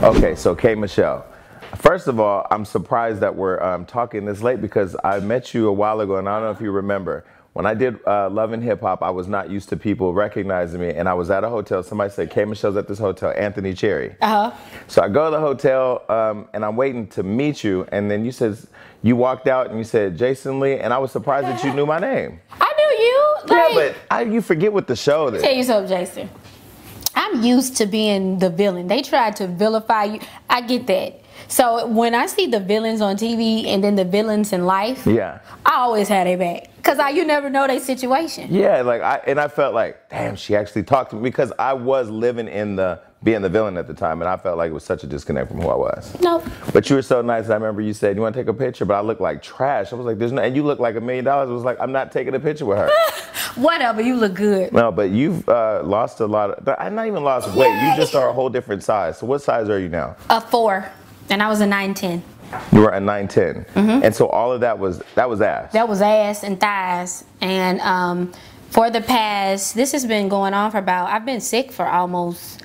Okay, so K Michelle. First of all, I'm surprised that we're um, talking this late because I met you a while ago, and I don't know if you remember. When I did uh, Love and Hip Hop, I was not used to people recognizing me, and I was at a hotel. Somebody said, "K Michelle's at this hotel." Anthony Cherry. Uh huh. So I go to the hotel, um, and I'm waiting to meet you, and then you said you walked out and you said Jason Lee, and I was surprised that you knew my name. I knew you. Like, yeah, but I, you forget what the show is. tell you something, Jason. I'm used to being the villain. They tried to vilify you. I get that. So when I see the villains on TV and then the villains in life, Yeah. I always had their back because I you never know their situation. Yeah, like I and I felt like, damn, she actually talked to me because I was living in the being the villain at the time, and I felt like it was such a disconnect from who I was. No, But you were so nice. I remember you said you want to take a picture, but I look like trash. I was like, there's no, and you look like a million dollars. I was like, I'm not taking a picture with her. whatever. You look good. no, but you've uh, lost a lot. Of, I'm not even lost weight. You just are a whole different size. So what size are you now? A four, and I was a nine ten. You were a 9'10", and so all of that was that was ass. Mm-hmm. That was ass and thighs. And um, for the past, this has been going on for about. I've been sick for almost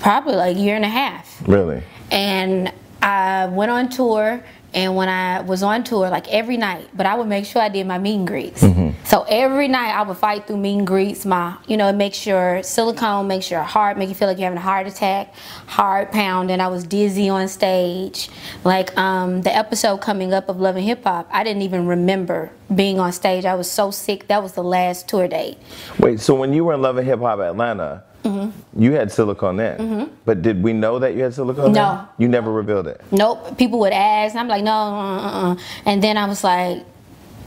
probably like a year and a half. really. and I went on tour. And when I was on tour, like every night, but I would make sure I did my meet and greets. So every night I would fight through meet and greets. My, you know, it makes your silicone, makes your heart, make you feel like you're having a heart attack, heart pound, and I was dizzy on stage. Like um, the episode coming up of Love and Hip Hop, I didn't even remember being on stage. I was so sick. That was the last tour date. Wait, so when you were in Love and Hip Hop Atlanta, Mm-hmm. you had silicone then, but did we know that you had silicone? No. then? you never revealed it. Nope. People would ask, and I'm like, no, uh-uh. and then I was like,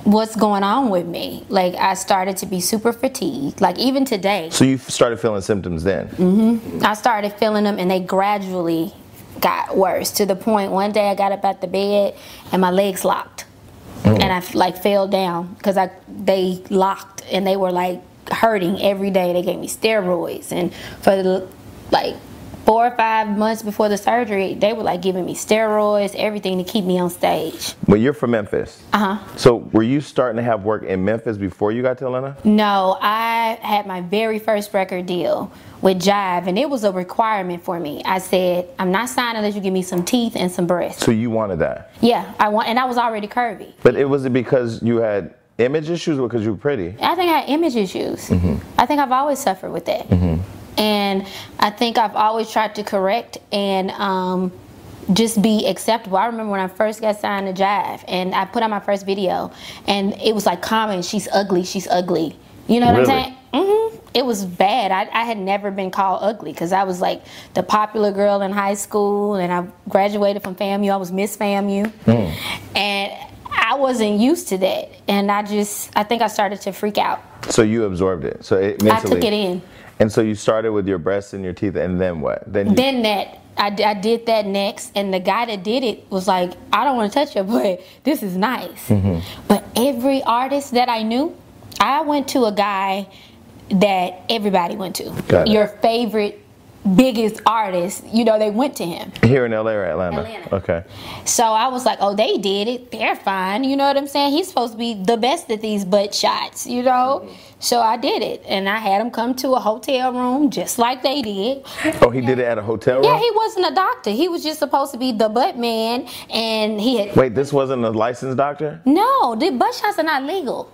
what's going on with me? Like, I started to be super fatigued. Like, even today, So you started feeling symptoms then. Mm-hmm. I started feeling them, and they gradually got worse to the point one day I got up at the bed and my legs locked, and I like fell down because I they locked and they were like hurting every day. They gave me steroids, and for like four or five months before the surgery, they were like giving me steroids, everything to keep me on stage. Well, you're from Memphis. Uh huh. So were you starting to have work in Memphis before you got to Atlanta? No, I had my very first record deal with Jive, and it was a requirement for me. I said, I'm not signing unless you give me some teeth and some breasts. So you wanted that, Yeah, I want, and I was already curvy. but it was it because you had image issues because you were pretty? I think I had image issues. I think I've always suffered with that. And I think I've always tried to correct and um, just be acceptable. I remember when I first got signed to Jive and I put out my first video and it was like comment, she's ugly, she's ugly. You know what Really? I'm saying? hmm It was bad. I, I had never been called ugly because I was like the popular girl in high school and I graduated from FAMU. I was Miss FAMU. And I wasn't used to that. And I just, I think I started to freak out. So you absorbed it. So it I mentally. took it in. And so you started with your breasts and your teeth, and then what? Then you, Then that, I, I did that next, and the guy that did it was like, I don't want to touch your but This is nice. Mm-hmm. But every artist that I knew, I went to a guy that everybody went to. Got it. Your favorite, biggest artist, you know, they went to him. here in LA or Atlanta? Atlanta. Okay. So I was like, oh, they did it. They're fine. You know what I'm saying? He's supposed to be the best at these butt shots, you know? So I did it. And I had him come to a hotel room just like they did. Oh, he did it at a hotel room. Yeah, he wasn't a doctor. He was just supposed to be the butt man. And he had. Wait, this wasn't a licensed doctor? No, the butt shots are not legal.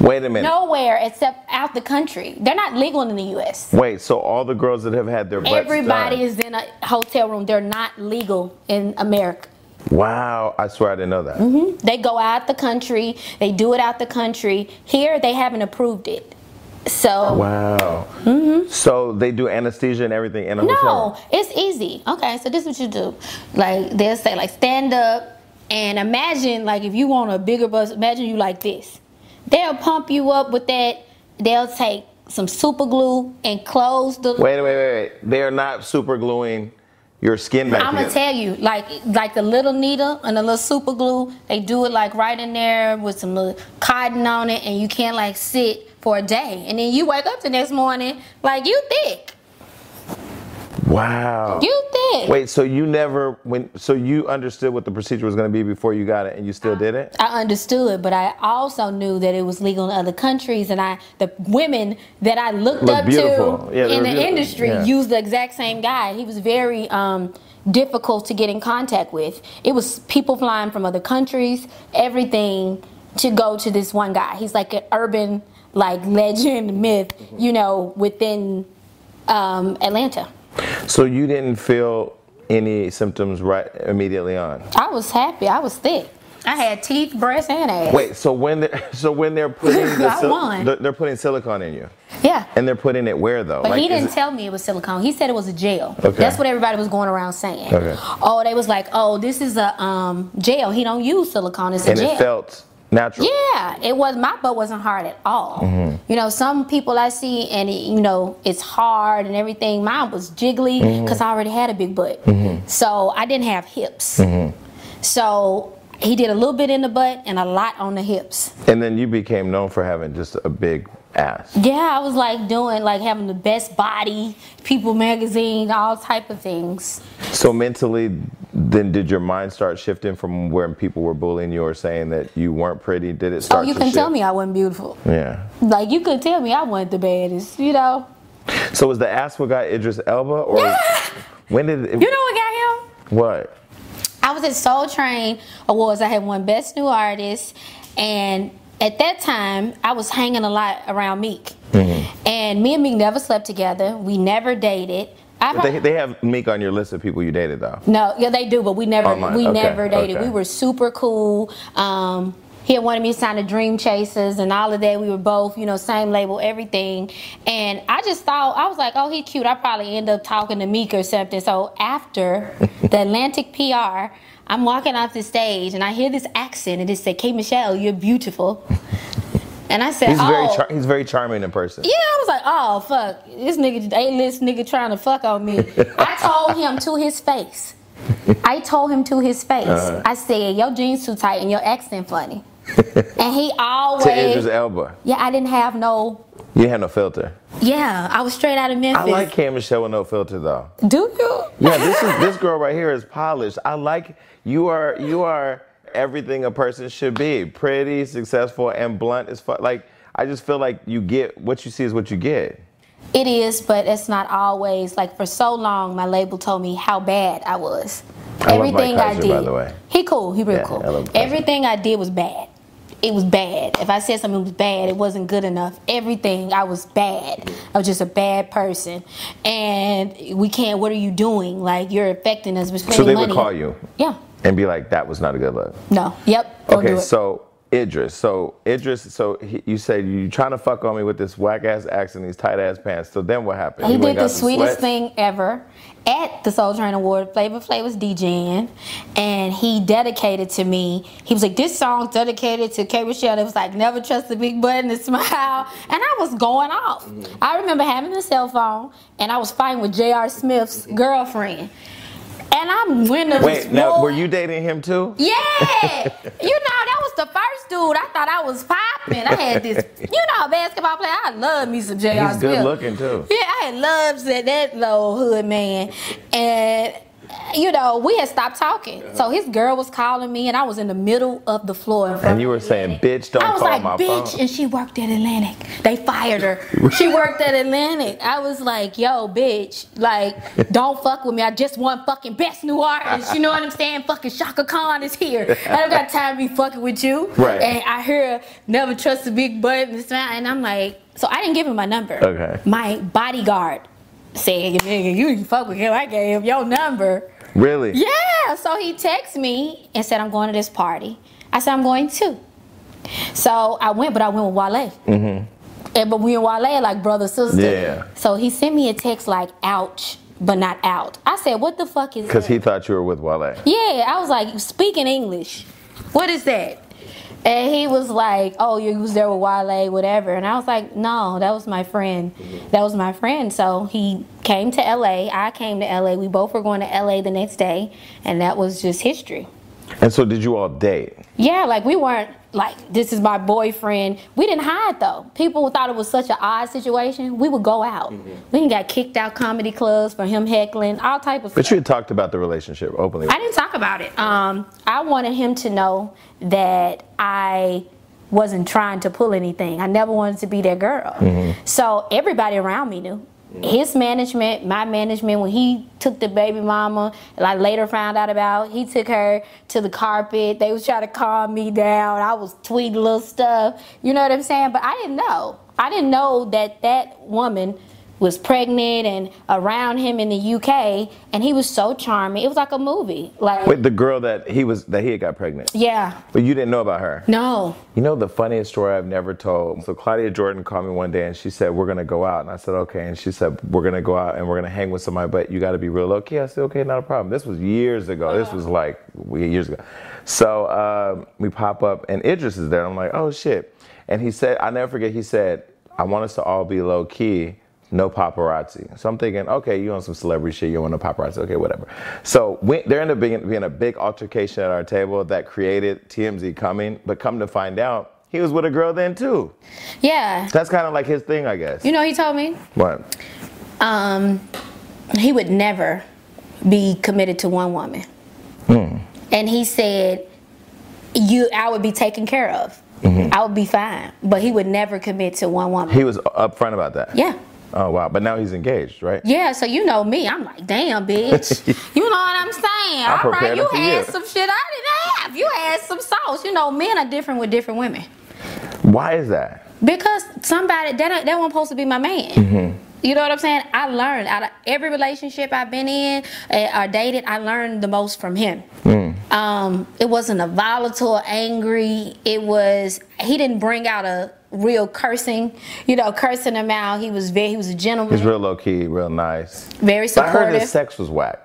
Wait a minute. Nowhere except out the country. They're not legal in the U.S. Wait, so all the girls that have had their butts Everybody done- is in a hotel room. They're not legal in America. Wow, I swear I didn't know that. Mm-hmm. They go out the country. They do it out the country. Here, they haven't approved it. So Wow. Mm-hmm. So they do anesthesia and everything in a hotel no, it's easy. Okay, so this is what you do. Like they'll say, like stand up and imagine, like if you want a bigger bus, imagine you like this. They'll pump you up with that. They'll take some super glue and close the. Wait, wait, wait, wait. They are not super gluing your skin back I'm gonna tell you, like like the little needle and the little super glue, they do it like right in there with some little cotton on it, and you can't like sit for a day, and then you wake up the next morning like you thick, wow. you did. Wait, so you never when so you understood what the procedure was going to be before you got it, and you still did it? I understood, but I also knew that it was legal in other countries, and I the women that I looked Look up beautiful. to Yeah, in the beautiful. industry Yeah. used the exact same guy. He was very um, difficult to get in contact with. It was people flying from other countries, everything to go to this one guy. He's like an urban like legend myth, you know, within um, Atlanta. So you didn't feel any symptoms right immediately on. I was happy. I was thick. I had teeth, breasts, and ass. Wait, so when they're so when they're putting the won. they're- they're putting silicone in you, Yeah. and they're putting it where though? But Like, he didn't tell me it was silicone. He said it was a gel. Okay. That's what everybody was going around saying. Okay. Oh, they was like, oh, this is a um, gel. He don't use silicone. It's a and gel. it felt natural. yeah, it was. My butt wasn't hard at all. Mm-hmm. You know, some people I see and it, you know it's hard and everything. Mine was jiggly Mm-hmm. because I already had a big butt, so I didn't have hips. Mm-hmm. So he did a little bit in the butt and a lot on the hips. And then you became known for having just a big ass. Yeah, I was like doing like having the best body, People magazine, all type of things. So mentally, then did your mind start shifting from where people were bullying you or saying that you weren't pretty? Did it oh, start? Oh, you can tell me I wasn't beautiful. Yeah. Like you could tell me I wasn't the baddest, you know. So was the ass what got Idris Elba, or when did it, You know what got him? what? I was at Soul Train Awards. I had won Best New Artist, and at that time I was hanging a lot around Meek, mm-hmm. and me and Meek never slept together. We never dated. I But They, they have Meek on your list of people you dated though. No, yeah, they do, but we never Online, we okay, never dated. okay. We were super cool. Um, he had wanted me to sign the Dream Chasers and all of that. We were both, you know, same label, everything. And I just thought I was like, oh, he cute. I probably end up talking to Meek or something. So after the Atlantic PR, I'm walking off the stage and I hear this accent and it said, "K Michelle, you're beautiful." And I said, He's "Oh." very char- he's very charming in person. Yeah, I was like, oh fuck, this nigga, A-list nigga trying to fuck on me. I told him to his face. I told him to his face. Uh-huh. I said, your jeans too tight and your accent funny. and he To always, Idris Elba, yeah, I didn't have no, you had no filter. yeah, I was straight out of Memphis. I like K Michelle with no filter though. Do you? Yeah, this is this girl right here is polished. I like you are you are everything a person should be. Pretty, successful, and blunt as fuck. Like I just feel like you get what you see is what you get. It is, but it's not always. Like for so long, my label told me how bad I was. I Everything I did. by the way. He cool. He real Yeah, cool. Everything I did was bad. It was bad. If I said something was bad, it wasn't good enough. Everything I was bad. I was just a bad person. And we can't. What are you doing? Like you're affecting us. We're spending So they money. would call you Yeah. And be like, "That was not a good look." No. Yep. Okay, so Idris, so Idris, so he, you said you trying to fuck on me with this whack ass accent, these tight ass pants. So then what happened? He did the sweetest sweats? thing ever at the Soul Train Award. Flavor Flav was DJing, and he dedicated to me. He was like, "This song's dedicated to K. Michelle." It was like, "Never trust the big button and smile," and I was going off. Mm-hmm. I remember having a cell phone, and I was fighting with J.R. Smith's girlfriend, and I'm winning. Wait, now were you dating him too? Yeah, you know that was the first dude. I thought I was popping. I had this, you know, basketball player. I love me some J.R. He's Smith. good looking too. Yeah, I had loves that that little hood man, and you know we had stopped talking. So his girl was calling me, and I was in the middle of the floor. And you were saying, "Bitch, don't I was call like, my bitch, phone." and she worked at Atlantic. They fired her. she worked at Atlantic. I was like, yo, bitch, like, don't fuck with me. I just won fucking best new artist. You know what I'm saying? Fucking Chaka Khan is here. I don't got time to be fucking with you. Right. And I hear never trust a big butt and I'm like, so I didn't give him my number. Okay. My bodyguard said, nigga, you didn't fuck with him. I gave him your number. Really? Yeah, so he texted me and said, I'm going to this party. I said, I'm going too. So I went, but I went with Wale. Mm-hmm. And, but we and Wale are like brother, sister. Yeah. So he sent me a text like, ouch, but not out. I said, what the fuck is Because he thought you were with Wale. Yeah, I was like, speaking English. What is that? And he was like, oh, you was there with Wale, whatever. And I was like, no, that was my friend. Mm-hmm. That was my friend. So he came to LA. I came to LA. We both were going to LA the next day. And that was just history. And so did you all date? Yeah, like we weren't like this is my boyfriend. We didn't hide though. People thought it was such an odd situation. We would go out. Mm-hmm. We didn't got kicked out comedy clubs for him heckling, all type of But stuff. you had talked about the relationship openly. I didn't talk about it. Um, I wanted him to know that I wasn't trying to pull anything. I never wanted to be that girl. So everybody around me knew. Mm-hmm. His management, my management, when he took the baby mama, I later found out about, he took her to the carpet. They was trying to calm me down. I was tweeting little stuff. You know what I'm saying? But I didn't know. I didn't know that that woman was pregnant and around him in the UK, and he was so charming. It was like a movie. Like, Wait, the girl that he was that he had got pregnant, yeah, but you didn't know about her. no, You know the funniest story I've never told. So Claudia Jordan called me one day and she said we're gonna go out, and I said okay, and she said we're gonna go out and we're gonna hang with somebody, but you got to be real low key. I said okay, not a problem. This was years ago. This was like years ago. So um, we pop up and Idris is there. I'm like oh shit, and he said I never forget. He said I want us to all be low key. No paparazzi. So I'm thinking, okay, you on some celebrity shit, you want no paparazzi, okay, whatever. So we, there ended up being, being a big altercation at our table that created TMZ coming, but come to find out, he was with a girl then too. yeah. That's kind of like his thing, I guess. You know, he told me what? um, he would never be committed to one woman, and he said, "You, I would be taken care of. I would be fine, but he would never commit to one woman." He was upfront about that. yeah. Oh wow, but now he's engaged, right? Yeah, so you know me, I'm like, damn, bitch. you know what I'm saying? I All right, you had you. some shit I didn't have. You had some sauce. You know, men are different with different women. Why is that? Because somebody that that wasn't supposed to be my man. You know what I'm saying? I learned out of every relationship I've been in uh, or dated. I learned the most from him. Um, it wasn't a volatile, angry. It was he didn't bring out a real cursing. You know, cursing him out. He was very he was a gentleman, He's real low key, real nice. very But I heard supportive. his sex was whack.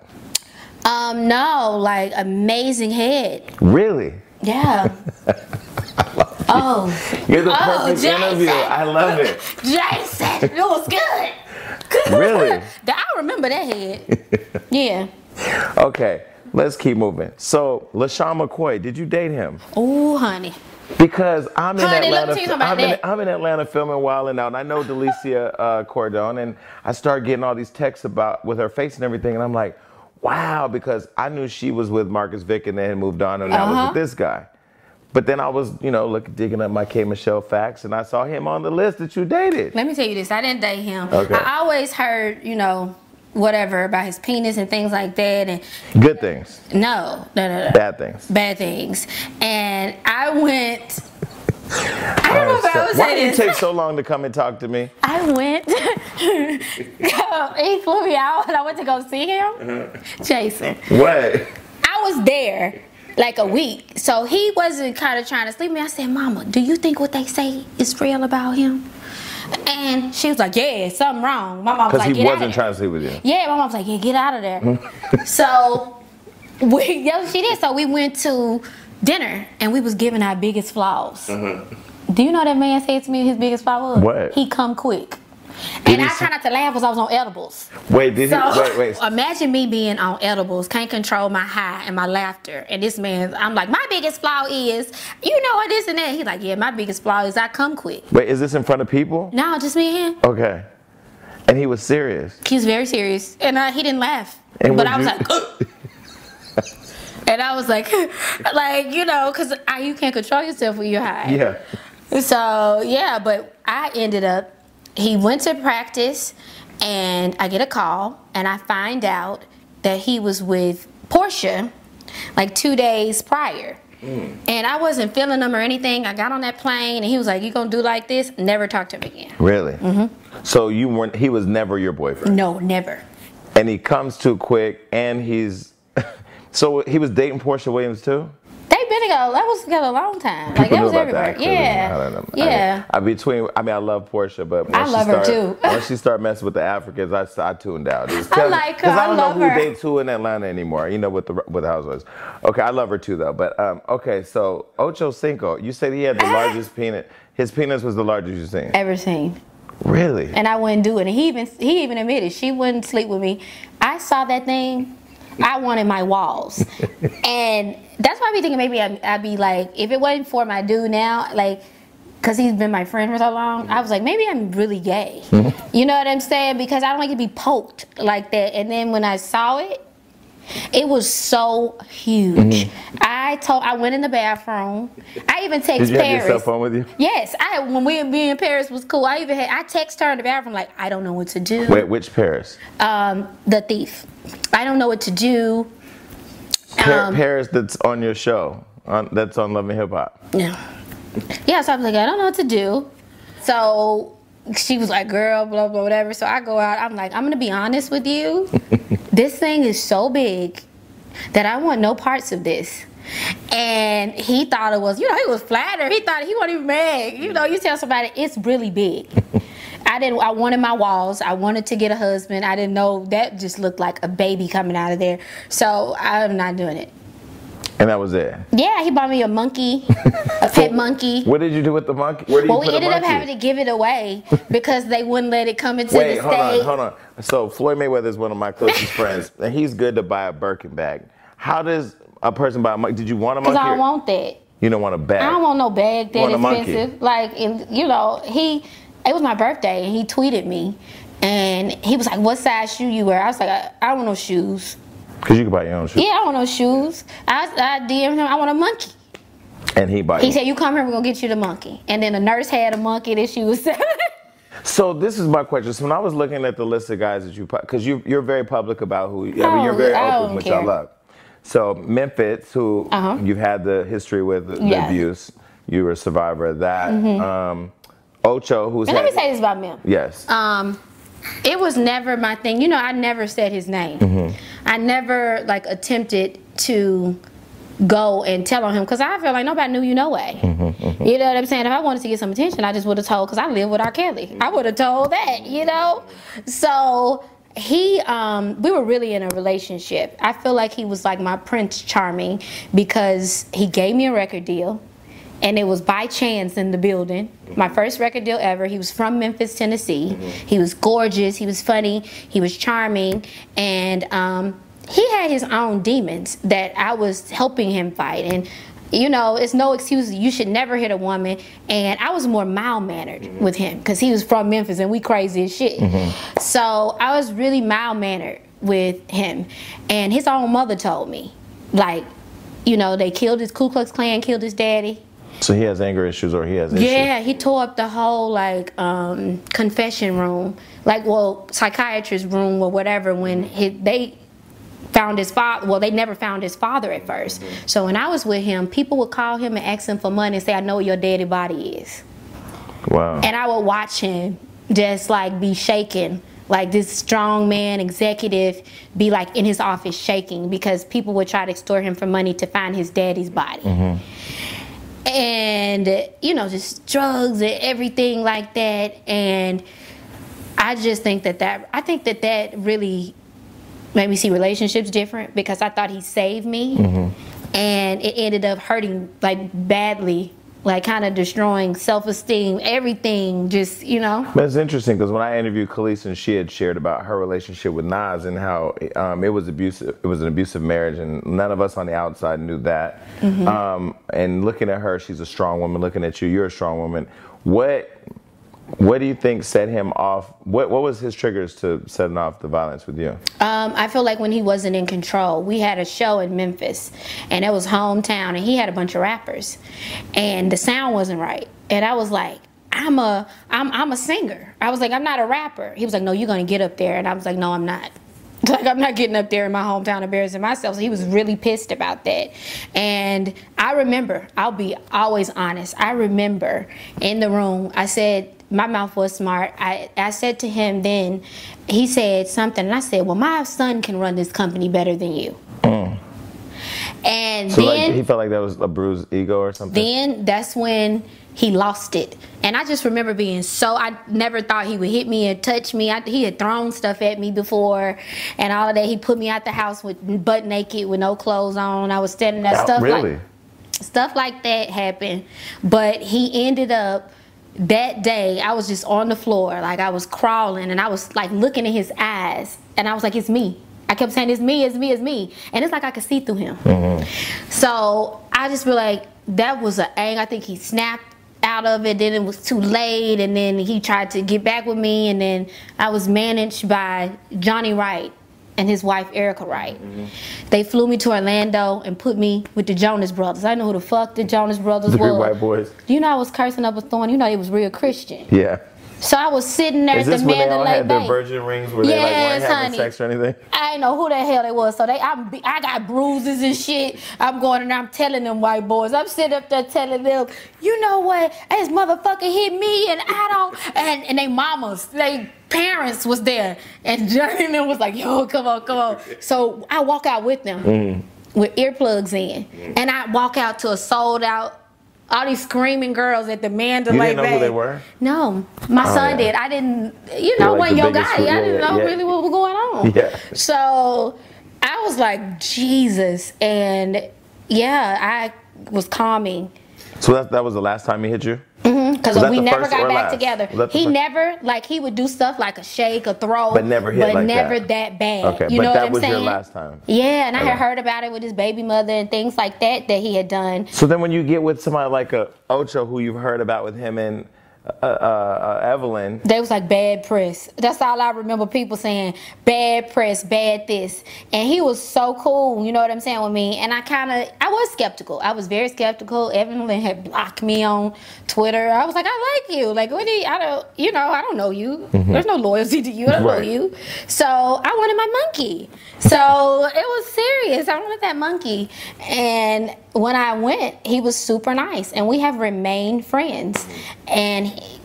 Um, no, like amazing head. Really? Yeah. oh, You're the Oh, perfect Jason. interview. I love it. Jason, it was good. Really? I remember that head. Yeah. Okay, let's keep moving. So, LeSean McCoy, did you date him? Oh, honey. Because I'm in Honey, Atlanta. tell you something about I'm, in. I'm in Atlanta filming Wild and Out, and I know Delicia uh, Cordon, and I start getting all these texts about with her face and everything, and I'm like, wow, because I knew she was with Marcus Vick and then moved on, and now was Uh-huh. with this guy. But then I was, you know, look digging up my K Michelle facts, and I saw him on the list that you dated. Let me tell you this. I didn't date him. Okay. I always heard, you know, whatever about his penis and things like that. And Good things, no, no, no, no. bad things. Bad things. And I went. I don't know if I would why did it take so long to come and talk to me? I went. he flew me out, and I went to go see him. Uh-huh. Jason. What? I was there like a week, so he wasn't kind of trying to sleep me. I said, "Mama, do you think what they say is real about him?" And she was like, "Yeah, something wrong." My mom was Because like, he "Get out of wasn't there." trying to sleep with you. Yeah, my mom was like, "Yeah, get out of there." Hmm. so we, yeah, she did. So we went to dinner, and we was giving our biggest flaws. Mm-hmm. Do you know that man said to me his biggest flaw was? What? He come quick. And I try not to laugh because I was on edibles. Wait, did So he? Wait, wait. imagine me being on edibles, can't control my high and my laughter. And this man, I'm like, my biggest flaw is, you know what, this and that. He's like, yeah, my biggest flaw is I come quick. Wait, is this in front of people? No, just me and him. Okay. And he was serious. He was very serious, and uh, he didn't laugh. And but I was you- like, and I was like, like you know, because you can't control yourself when you're high. Yeah. So yeah, but I ended up. He went to practice, and I get a call, and I find out that he was with Porsha, like two days prior. And I wasn't feeling him or anything. I got on that plane, and he was like, "You gonna do like this?" Never talk to him again. Really? Mm-hmm. So you weren't. He was never your boyfriend. No, never. And he comes too quick, and he's. so he was dating Porsha Williams too. Been together. That was together a long time. like that was everywhere. that. I Yeah, don't know. I yeah. I between. I mean, I love Porsha, but when I she love her start- too. when she started messing with the Africans, I, I tuned out. I like her. Because I don't know who her. dates who in Atlanta anymore. You know, with the with the housewives. Okay, I love her too though. But um, okay, so Ocho Cinco, you said he had the largest penis. His penis was the largest you've seen. Ever seen? Really? And I wouldn't do it. And he even he even admitted she wouldn't sleep with me. I saw that thing. I wanted my walls, and that's why I be thinking maybe I'd, I'd be like, if it wasn't for my dude now, like because he's been my friend for so long, I was like, maybe I'm really gay. Mm-hmm. you know what I'm saying? Because I don't like to be poked like that. And then when I saw it, it was so huge. Mm-hmm. I told I went in the bathroom. I even text Did you Paris. have your cell phone with you? Yes, I when we me in Paris was cool. I even had I text her in the bathroom like I don't know what to do. Wait, which Paris? Um, the thief. I don't know what to do. Pa- um, Paris that's on your show. On, that's on Love and Hip Hop. Yeah. Yeah, so I was like, I don't know what to do. So she was like, girl, blah, blah, whatever. So I go out, I'm like, I'm gonna be honest with you. this thing is so big that I want no parts of this. And he thought it was, you know, he was flattered. He thought he wasn't even mad. You know, you tell somebody it's really big. I didn't. I wanted my walls. I wanted to get a husband. I didn't know that just looked like a baby coming out of there. So I'm not doing it. And that was it. Yeah, he bought me a monkey, a pet monkey. What did you do with the monkey? Where did well, you we ended up having to give it away because they wouldn't let it come into Wait, the hold on, hold on. So Floyd Mayweather is one of my closest friends, and he's good to buy a Birkin bag. How does a person buy a monkey? Did you want a monkey? Because I don't want that. You don't want a bag. I don't want no bag that expensive. Like, and you know, he. It was my birthday, and he tweeted me, and he was like, "What size shoe you wear?" I was like, "I, I don't want no shoes." Cause you can buy your own shoes. Yeah, I want no shoes. I, I DM'd him. I want a monkey. And he bought. He you. said, "You come here, we're gonna get you the monkey." And then the nurse had a monkey that she was selling. So this is my question. So when I was looking at the list of guys that you, because you you're very public about who, I mean, you're Oh, very I open, which care. I love. So Memphis, who Uh-huh. you've had the history with the Yes. abuse, you were a survivor of that. Um, Ocho, who's and let me say this about Mim. yes, um it was never my thing. You know i never said his name. Mm-hmm. I never like attempted to go and tell on him because i feel like nobody knew you no way. Mm-hmm, mm-hmm. You know what i'm saying? If i wanted to get some attention i just would have told because i live with r. Kelly. I would have told that you know? So he um we were really in a relationship. I feel like he was like my prince charming because he gave me a record deal and it was by chance in the building. My mm-hmm. first record deal ever. He was from Memphis, Tennessee. Mm-hmm. He was gorgeous. He was funny. He was charming, and um, he had his own demons that I was helping him fight. And you know, it's no excuse. You should never hit a woman. And I was more mild mannered mm-hmm. with him because he was from Memphis, and we crazy as shit. So I was really mild mannered with him, and his own mother told me, like, you know, they killed his Ku Klux Klan, killed his daddy. So he has anger issues or he has issues. Yeah, he tore up the whole like um, confession room, like well, psychiatrist room or whatever. When he, they found his father, well, they never found his father at 1st So when I was with him, people would call him and ask him for money and say, "I know where your daddy body is," Wow. and I would watch him just like be shaken. Like this strong man executive be like in his office shaking because people would try to extort him for money to find his daddy's body and you know just drugs and everything like that. And i just think that that i think that that really made me see relationships different because i thought he saved me. Mm-hmm. And it ended up hurting like badly like kind of destroying self-esteem everything just you know it's interesting because when I interviewed Kelis and she had shared about her relationship with Nas and how um, it was abusive, it was an abusive marriage, and none of us on the outside knew that. Mm-hmm. Um, and looking at her, she's a strong woman. Looking at you, you're a strong woman. What what do you think set him off? What what was his triggers to setting off the violence with you? Um, I feel like when he wasn't in control, we had a show in Memphis, and it was hometown, and he had a bunch of rappers, and the sound wasn't right, and I was like. I'm a I'm I'm a singer. I was like I'm not a rapper. He was like no you're gonna get up there and I was like no I'm not. Like I'm not getting up there in my hometown embarrassing myself. So he was really pissed about that. And I remember, I'll be always honest. I remember in the room, I said my mouth was smart. I, I said to him then, he said something, and I said, Well, my son can run this company better than you. Mm. And So then like he felt like that was a bruised ego or something. then that's when he lost it. And I just remember being so, I never thought he would hit me and touch me. I, he had thrown stuff at me before and all of that. He put me out the house with butt naked with no clothes on. I was standing there, stuff really? like stuff like that happened. But he ended up that day, I was just on the floor, like I was crawling and I was like looking in his eyes and I was like, it's me. I kept saying it's me, it's me, it's me, and it's like I could see through him. Mm-hmm. So I just feel like that was an ang. I think he snapped out of it. Then it was too late, and then he tried to get back with me, and then I was managed by Johnny Wright and his wife Erica Wright. They flew me to Orlando and put me with the Jonas Brothers. I know who the fuck the Jonas Brothers The were. three white boys. You know I was cursing up a thorn. You know it was real Christian. Yeah. So I was sitting there Is at this the when they all Mandalay had their virgin rings where they like weren't Yes, having honey. sex or anything? I didn't know who the hell they was. So they, I'm, I got bruises and shit. I'm going and I'm telling them white boys. I'm sitting up there telling them, you know what? This motherfucker hit me, and I don't. And and they mamas, they parents was there, and Johnny and them was like, yo, come on, come on. So I walk out with them Mm-hmm. with earplugs in, and I walk out to a sold out. All these screaming girls at the Mandalay You didn't know who they were? No, my Oh, son yeah. did. I didn't, you know, like when your guy, I didn't know yeah. really what was going on. Yeah. So I was like, Jesus. And yeah, I was calming. So that, that was the last time he hit you? Because we never got back last? together. Was that the He never, like, he would do stuff like a shake, a throw. But never hit But like never that. that, bad. Okay, you but know that what I'm was your saying? last time. Yeah, and I had heard about it with his baby mother and things like that that he had done. So then when you get with somebody like a Ocho who you've heard about with him and uh, uh, uh, Evelyn, They was like bad press. That's all I remember people saying. Bad press, bad this. And he was so cool, you know what I'm saying, with me. And I kind of, I was skeptical. I was very skeptical. Evelyn had blocked me on Twitter. I was like, I like you. Like, what do you, I don't, you know, I don't know you. There's no loyalty to you. I don't Mm-hmm. Right. know you. So I wanted my monkey. So it was serious. I wanted that monkey. And when I went, he was super nice. And we have remained friends. Mm-hmm. And he-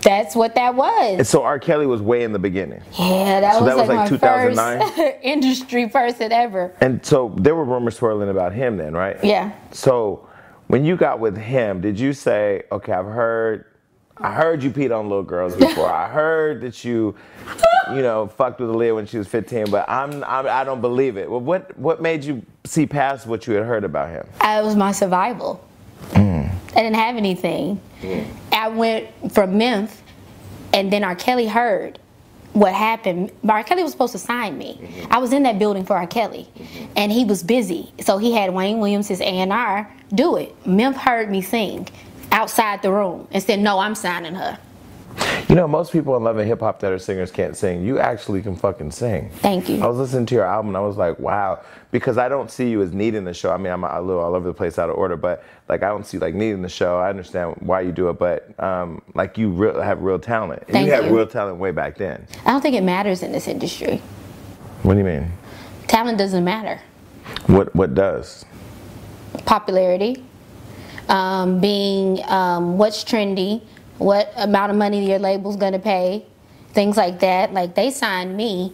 that's what that was. and so R. Kelly was way in the beginning. Yeah, that So was that was like, like my 2009? first industry person ever. And so there were rumors swirling about him then, right? Yeah. So when you got with him, did you say, okay, I've heard, I heard you peed on little girls before. I heard that you, you know, fucked with Aaliyah when she was 15, but I'm, I'm I don't believe it. Well, what what made you see past what you had heard about him? I was my survival. Hmm. I didn't have anything. Hmm. I went from Memphis, and then R. Kelly heard what happened. R. Kelly was supposed to sign me. Mm-hmm. I was in that building for R. Kelly, mm-hmm. and he was busy, so he had Wayne Williams, his A&R, do it. Memphis heard me sing outside the room and said, "No, I'm signing her." You know, most people in love and hip hop that are singers can't sing. You actually can fucking sing. Thank you. I was listening to your album and I was like, wow, because I don't see you as needing the show. I mean, I'm a little all over the place out of order, but like I don't see like needing the show. I understand why you do it, but um, like you real, have real talent. Thank you had you. real talent way back then. I don't think it matters in this industry. What do you mean? Talent doesn't matter. What what does? popularity, um, being um, what's trendy, what amount of money your label's gonna pay, things like that. Like they signed me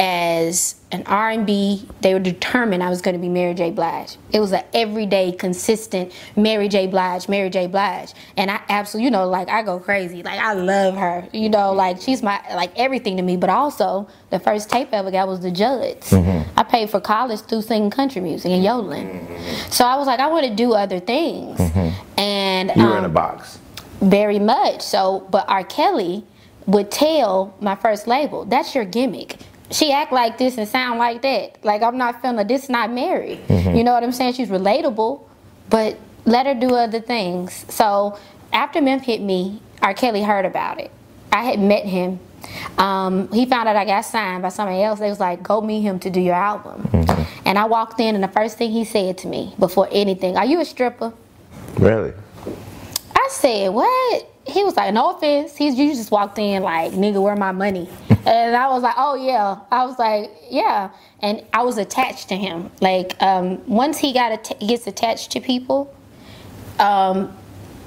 as an R&B. They were determined I was gonna be Mary J. Blige. It was an everyday, consistent Mary J. Blige, Mary J. Blige, and I absolutely, you know, like I go crazy. Like I love her. You know, like she's my like everything to me. But also, the first tape I ever got was the Judds. I paid for college through singing country music and yodeling. So I was like, I want to do other things, and You were in a um, box. very much so. But R. Kelly would tell my first label, "That's your gimmick." She act like this and sound like that. Like I'm not feeling this. Not Mary. You know what I'm saying? She's relatable, but let her do other things. So after Memphis hit me, R. Kelly heard about it. I had met him. Um, he found out I got signed by somebody else. They was like, "Go meet him to do your album." And I walked in, and the first thing he said to me before anything, "Are you a stripper?" Really? I said, what? He was like, no offense. He's you just walked in like, nigga, where my money? and I was like, oh yeah. I was like, yeah. And I was attached to him. Like, um, once he got att- gets attached to people, um,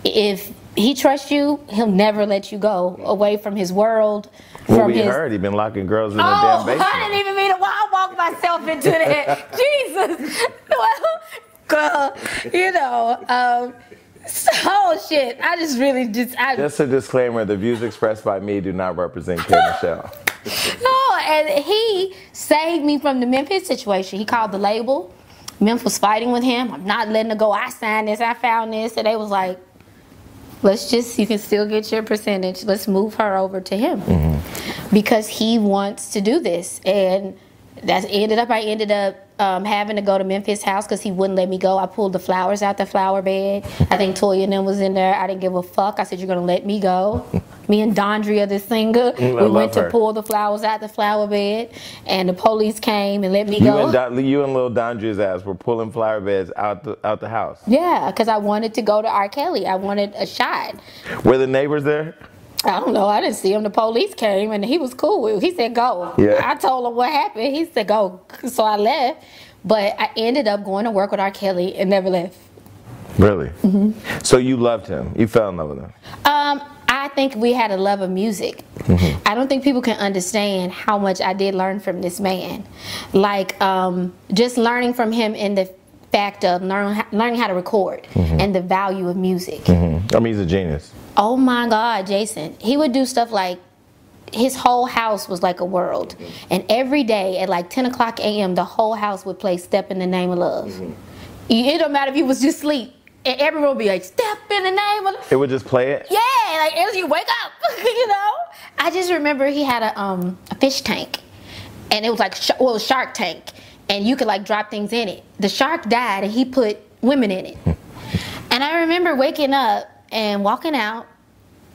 if he trusts you, he'll never let you go away from his world, Well, from we his. heard he been locking girls in the Oh, damn I didn't even mean to. Why I walked myself into that? Jesus. Well, girl, you know. Um, so shit. I just really just. I, Just a disclaimer: the views expressed by me do not represent K. Michelle. No, and he saved me from the Memphis situation. He called the label. Memphis was fighting with him. I'm not letting her go. I signed this. I found this. And they was like, let's just, you can still get your percentage. Let's move her over to him. Mm-hmm. Because he wants to do this. And That's ended up. I ended up um, having to go to Memphis house because he wouldn't let me go. I pulled the flowers out the flower bed. I think Toya and them was in there. I didn't give a fuck. I said, "You're gonna let me go." me and Dondria, the singer, Mm, we went her. to pull the flowers out the flower bed, and the police came and let me You go. and Don, you and little Dondria's ass were pulling flower beds out the out the house. yeah, because I wanted to go to R. Kelly. I wanted a shot. Were the neighbors there? I don't know. I didn't see him. The police came and he was cool. He said, go. Yeah. I told him what happened. He said, go. So I left. But I ended up going to work with R. Kelly and never left. Really? Mm-hmm. So you loved him. You fell in love with him. Um, I think we had a love of music. I don't think people can understand how much I did learn from this man. Like, um, just learning from him in the fact of learn, learning how to record and the value of music. I mean, he's a genius. Oh my God, Jason. He would do stuff like his whole house was like a world. Mm-hmm. And every day at like 10 o'clock a.m., the whole house would play Step in the Name of Love. Mm-hmm. It don't matter if you was just asleep. And everyone would be like, Step in the Name of Love. It would just play it. Yeah, like as you wake up, you know? I just remember he had a, um, a fish tank. And it was like, sh- well, Shark Tank. And you could like drop things in it. The shark died and he put women in it. Hmm. and I remember waking up and walking out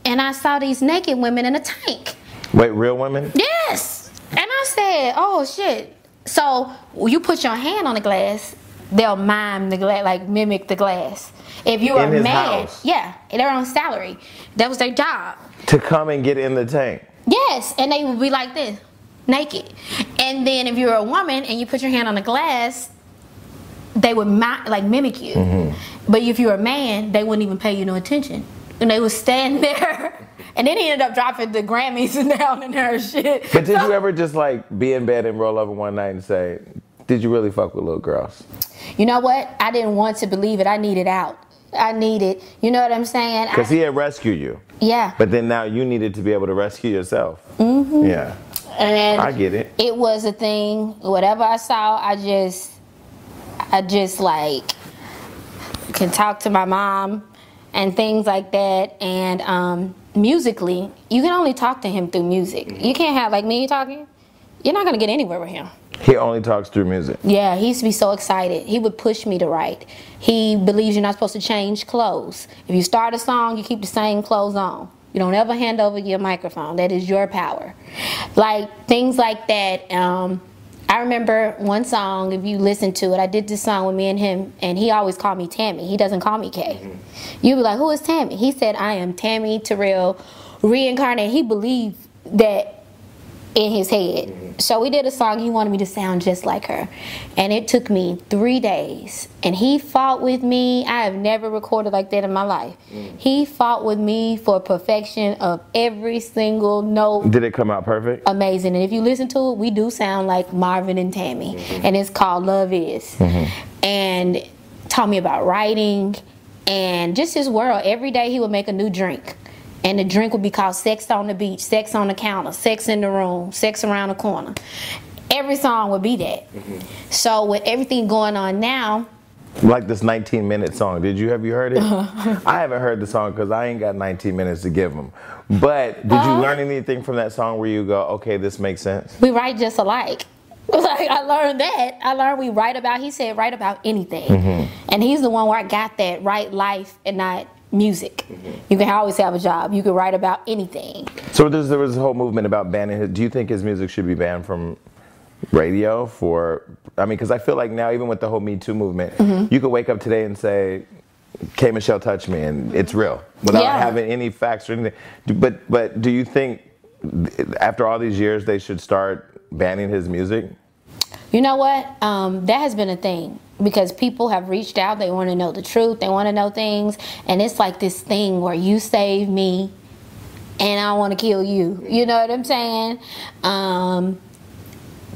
and I saw these naked women in a tank. Wait, real women? Yes. And I said, oh shit. So you put your hand on the glass, they'll mime the glass, like mimic the glass. If you're In a his man, house? yeah, they're on salary. That was their job. To come and get in the tank. Yes, and they would be like this, naked. And then if you're a woman and you put your hand on the glass, they would mi- like mimic you. Mm-hmm. But if you're a man, they wouldn't even pay you no attention. And they would stand there. And then he ended up dropping the Grammys down in her shit. But did you ever just like be in bed and roll over one night and say, "Did you really fuck with little girls?" You know what? I didn't want to believe it. I needed out. I needed, you know what I'm saying? Because he had rescued you, yeah. but then now you needed to be able to rescue yourself. Mm-hmm. Yeah, And I get it. it was a thing. Whatever I saw, I just, I just like can talk to my mom and things like that. And um, musically, you can only talk to him through music. You can't have like me talking. You're not gonna get anywhere with him. He only talks through music. Yeah, he used to be so excited. He would push me to write. He believes you're not supposed to change clothes. If you start a song, you keep the same clothes on. You don't ever hand over your microphone. That is your power. Like things like that. Um, I remember one song, if you listen to it, I did this song with me and him, and he always called me Tammy. He doesn't call me Kay. Mm-hmm. You'd be like, Who is Tammy? He said, I am Tammy Terrell reincarnated. He believed that in his head. Mm-hmm. So we did a song, he wanted me to sound just like her. And it took me three days. And he fought with me. I have never recorded like that in my life. Mm. He fought with me for perfection of every single note. Did it come out perfect? Amazing. And if you listen to it, we do sound like Marvin and Tammy. Mm-hmm. And it's called Love Is. Mm-hmm. And taught me about writing and just his world. Every day he would make a new drink. And the drink would be called Sex on the Beach, Sex on the Counter, Sex in the Room, Sex Around the Corner. Every song would be that. Mm-hmm. So with everything going on now, Like this 19 minute song. Did you have you heard it? I haven't heard the song because I ain't got 19 minutes to give them. But did you uh-huh. learn anything from that song where you go, okay, this makes sense? we write just alike. Like I learned that. I learned we write about. He said write about anything, mm-hmm. and he's the one where I got that write life and not music. You can always have a job. You can write about anything. So there's, there was a whole movement about banning his. Do you think his music should be banned from radio for? I mean, because I feel like now, even with the whole Me Too movement, Mm-hmm. you could wake up today and say, "K Michelle touched me," and it's real without Yeah. having any facts or anything. But but do you think after all these years they should start banning his music? You know what? Um, that has been a thing because people have reached out. They want to know the truth. They want to know things, and it's like this thing where you save me, and I want to kill you. You know what I'm saying? Um,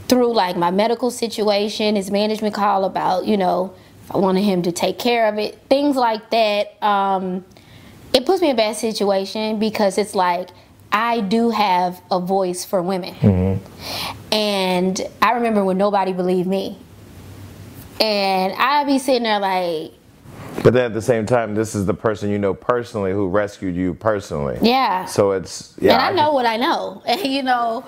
through like my medical situation, his management call about you know I wanted him to take care of it, things like that. Um, it puts me in a bad situation because it's like I do have a voice for women. And I remember when nobody believed me. And I'd be sitting there like, But then at the same time, this is the person you know personally who rescued you personally. Yeah. So it's yeah. and I know what I know. And you know,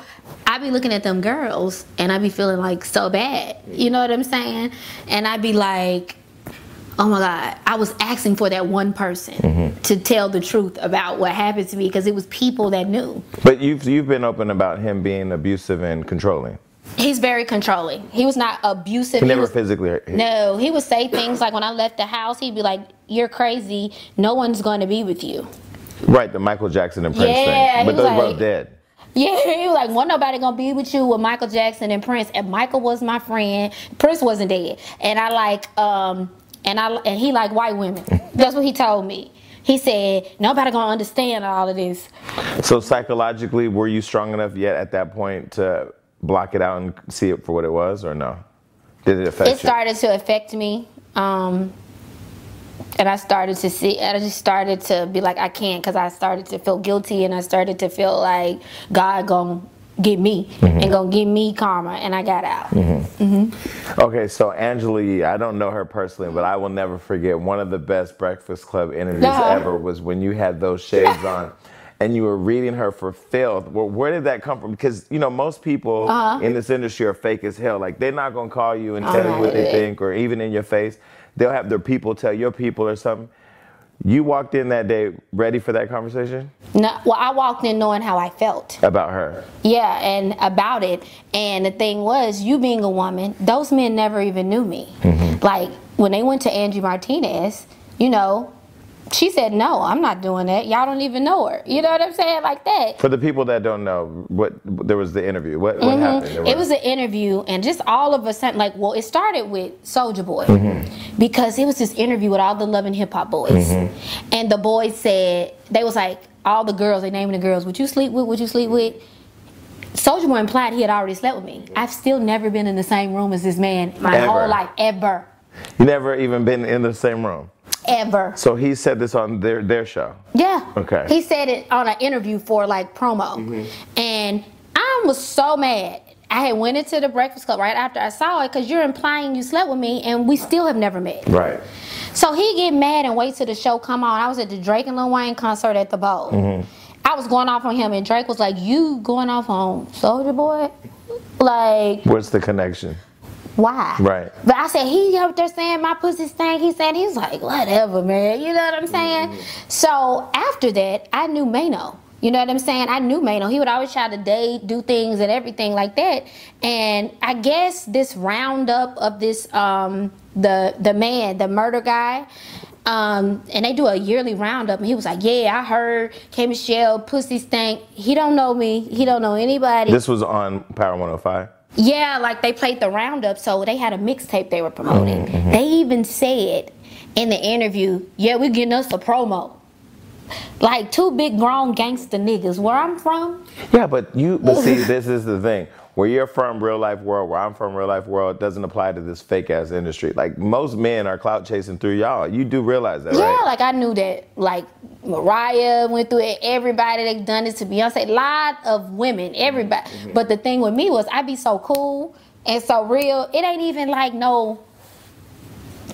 I be looking at them girls and I be feeling like so bad. You know what I'm saying? And I be like, oh my God, I was asking for that one person Mm-hmm. to tell the truth about what happened to me because it was people that knew. But you've you've been open about him being abusive and controlling. He's very controlling. He was not abusive. He He never was- physically hurt. No, he would say things like when I left the house, he'd be like, "You're crazy. No one's going to be with you." Right, the Michael Jackson and Prince Yeah, thing. But he those both dead. Yeah, he was like, "Wasn't nobody gonna be with you with Michael Jackson and Prince?" And Michael was my friend. Prince wasn't dead, and I like, um, and I and he like white women. That's what he told me. He said, "Nobody gonna understand all of this." So psychologically, were you strong enough yet at that point to block it out and see it for what it was, or no? Did it affect it you? started to affect me um and i started to see i just started to be like i can't because i started to feel guilty and i started to feel like god gonna get me Mm-hmm. and gonna give me karma and i got out Okay, so Angela I don't know her personally, but I will never forget one of the best Breakfast Club interviews ever was when you had those shades on. And you were reading her for filth. Well, where did that come from? Because you know most people Uh-huh. in this industry are fake as hell. Like they're not gonna call you and tell you what they think, or even in your face, they'll have their people tell your people or something. You walked in that day ready for that conversation no, well i walked in knowing how i felt about her. yeah and about it and the thing was you being a woman those men never even knew me like when they went to angie martinez you know she said no i'm not doing that y'all don't even know her you know what i'm saying like that For the people that don't know, what there was the interview. What, what happened? Mm-hmm. It was an interview, and just all of a sudden, like, well, it started with Soldier Boy Mm-hmm. because it was this interview with all the Love and Hip Hop boys, and the boys said they was like all the girls, they naming the girls, would you sleep with? Would you sleep with? Soldier Boy implied he had already slept with me. I've still never been in the same room as this man my Ever. whole life, ever, You never even been in the same room. Ever. So he said this on their their show. Yeah. Okay. He said it on an interview for like promo, mm-hmm. and I was so mad. I had went into the Breakfast Club right after I saw it because you're implying you slept with me, and we still have never met. Right. So he get mad and wait till the show come on. I was at the Drake and Lil Wayne concert at the Bowl. Mm-hmm. I was going off on him, and Drake was like, "You going off on Soldier Boy? Like, What's the connection? Why? Right. But I said, he up there saying my pussy stank. He said, he's like, whatever, man. You know what I'm saying? So after that, I knew Mano. You know what I'm saying? I knew Mano. He would always try to date, do things, and everything like that. And I guess this roundup of this, um, the the man, the murder guy, um, and they do a yearly roundup. And he was like, "Yeah, I heard K Michelle pussy stank. He don't know me. He don't know anybody. This was on Power 105. Yeah, like they played the roundup, so they had a mixtape they were promoting. Oh, mm-hmm. They even said in the interview, "Yeah, we're getting us a promo." Like two big grown gangster niggas. Where I'm from, Yeah, but you but see, this is the thing. Where you're from, real life world, where I'm from, real life world, doesn't apply to this fake ass industry. Like most men are clout chasing through y'all. You do realize that, yeah, right? like I knew that. Like Mariah went through it. Everybody that done it to Beyonce. A lot of women, everybody. Mm-hmm. But the thing with me was I'd be so cool and so real. It ain't even like no.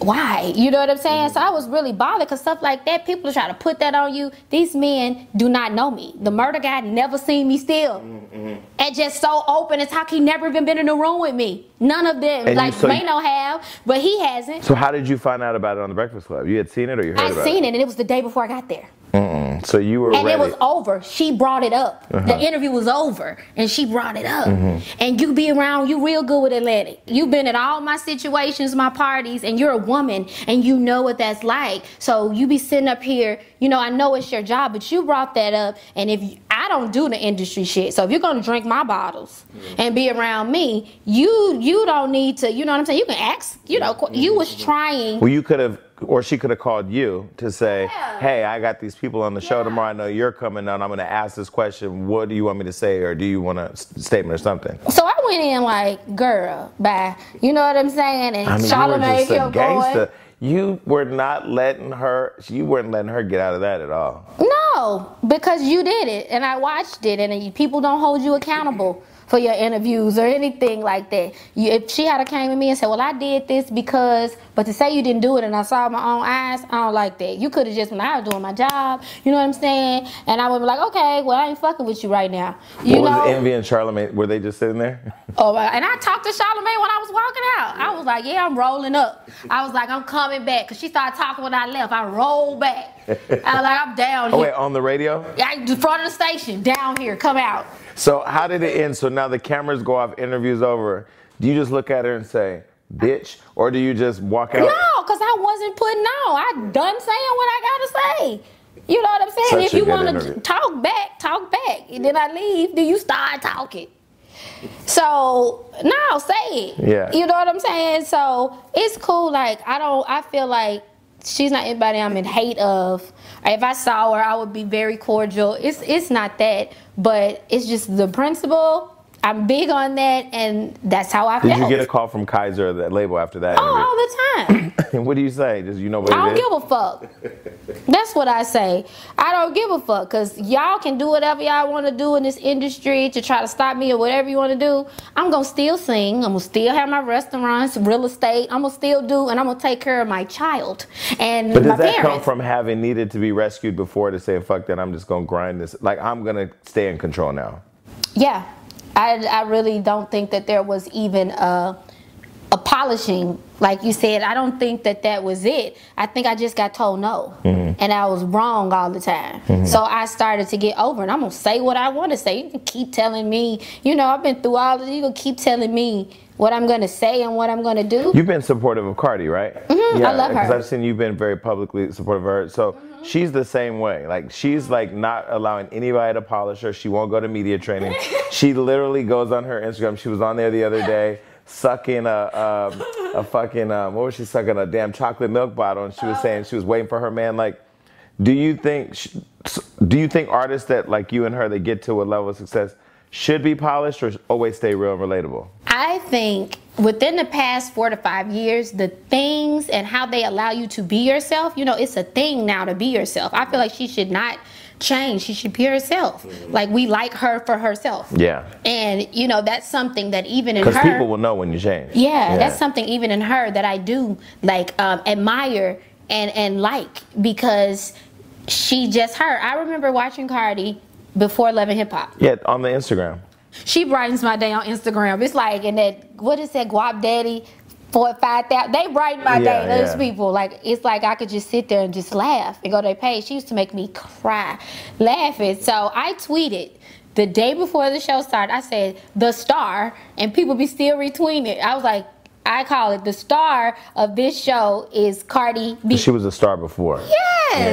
Why? You know what I'm saying? Mm-hmm. So I was really bothered because stuff like that, people try to put that on you. These men do not know me. The murder guy never seen me still. Mm-hmm. And just so open as how he never even been in the room with me. None of them. And you- like so you- Mano have, but he hasn't. So how did you find out about it on the Breakfast Club? You had seen it or you heard about it? I seen it and it was the day before I got there. It? So you were And ready. it was over. She brought it up. Uh-huh. The interview was over, and she brought it up. Mm-hmm. And you be around, you real good with Atlantic. You've been at all my situations, my parties, and you're a woman, and you know what that's like. So you be sitting up here. You know, I know it's your job, but you brought that up. And if you, I don't do the industry shit, so if you're gonna drink my bottles and be around me, you you don't need to. You know what I'm saying? You can ask. You know, qu- you was trying. well, you could have, or she could have called you to say, Yeah. "Hey, I got these people on the show Yeah. tomorrow. I know you're coming on. I'm going to ask this question. What do you want me to say, or do you want a statement or something?" So I went in like, girl, bye. You know what I'm saying? And I mean, you were just a gangster. You were not letting her. You weren't letting her get out of that at all. No, because you did it, and I watched it, and people don't hold you accountable for your interviews or anything like that. You, if she had came to me and said, "Well, I did this because," but to say you didn't do it and I saw my own eyes, I don't like that. You could have just when I was doing my job, you know what I'm saying? And I would be like, "Okay, well, I ain't fucking with you right now." You what know? was Envy and Charlamagne? Were they just sitting there? Oh, and I talked to Charlamagne when I was walking out. I was like, "Yeah, I'm rolling up." I was like, "I'm coming back," because she started talking when I left. I rolled back. I was like, "I'm down here. Oh here." wait, on the radio? Yeah, in front of the station, down here, come out. So how did it end? So now the cameras go off, interviews over. Do you just look at her and say, "Bitch," or do you just walk out? No, because I wasn't putting on. I done saying what I gotta say. You know what I'm saying? Such if you want to talk back, talk back. And then I leave, then you start talking. So no, say it. Yeah. You know what I'm saying? So it's cool. Like I don't. I feel like she's not anybody I'm in hate of. If I saw her, I would be very cordial. It's it's not that, but it's just the principle. I'm big on that, and that's how I feel. Did felt. you get a call from Kaiser, that label, after that Oh, all the time. and what do you say? Just you know what I don't give a fuck. That's what I say. I don't give a fuck because y'all can do whatever y'all want to do in this industry to try to stop me or whatever you want to do. I'm gonna still sing. I'm gonna still have my restaurants, real estate. I'm gonna still do, and I'm gonna take care of my child and But my does that parents. come from having needed to be rescued before to say, fuck that, I'm just gonna grind this? Like, I'm gonna stay in control now. Yeah, I, I really don't think that there was even a, a polishing. Like you said, I don't think that that was it. I think I just got told no, mm-hmm. and I was wrong all the time. Mm-hmm. So I started to get over, and I'm gonna say what I want to say. You can keep telling me, you know, I've been through all of it. You can keep telling me what I'm gonna say and what I'm gonna do. You've been supportive of Cardi, right? Mm-hmm, I love her. Because I've seen you've been very publicly supportive of her. So she's the same way. Like she's like not allowing anybody to polish her. She won't go to media training. she literally goes on her Instagram. She was on there the other day sucking a um, a fucking um, what was she sucking a damn chocolate milk bottle, and she was saying she was waiting for her man. Like, do you think do you think artists that like you and her that get to a level of success should be polished or always stay real and relatable? I think within the past four to five years, the things and how they allow you to be yourself, you know, it's a thing now to be yourself. I feel like she should not change. She should be herself. Like we like her for herself. Yeah. And you know, that's something that even in Because her people will know when you change. yeah, that's something even in her that I do like um, admire and and like because she just her. I remember watching Cardi before Love and Hip Hop. Yeah, on the Instagram. She brightens my day on Instagram. It's like in that what is that Guap Daddy four five thousand. They brighten my Yeah, day. Those yeah. people like it's like I could just sit there and just laugh and go to their page. She used to make me cry laughing. So I tweeted. The day before the show started, I said the star, and people be still retweeting it. I was like, I call it the star of this show is Cardi B. She was a star before. yes,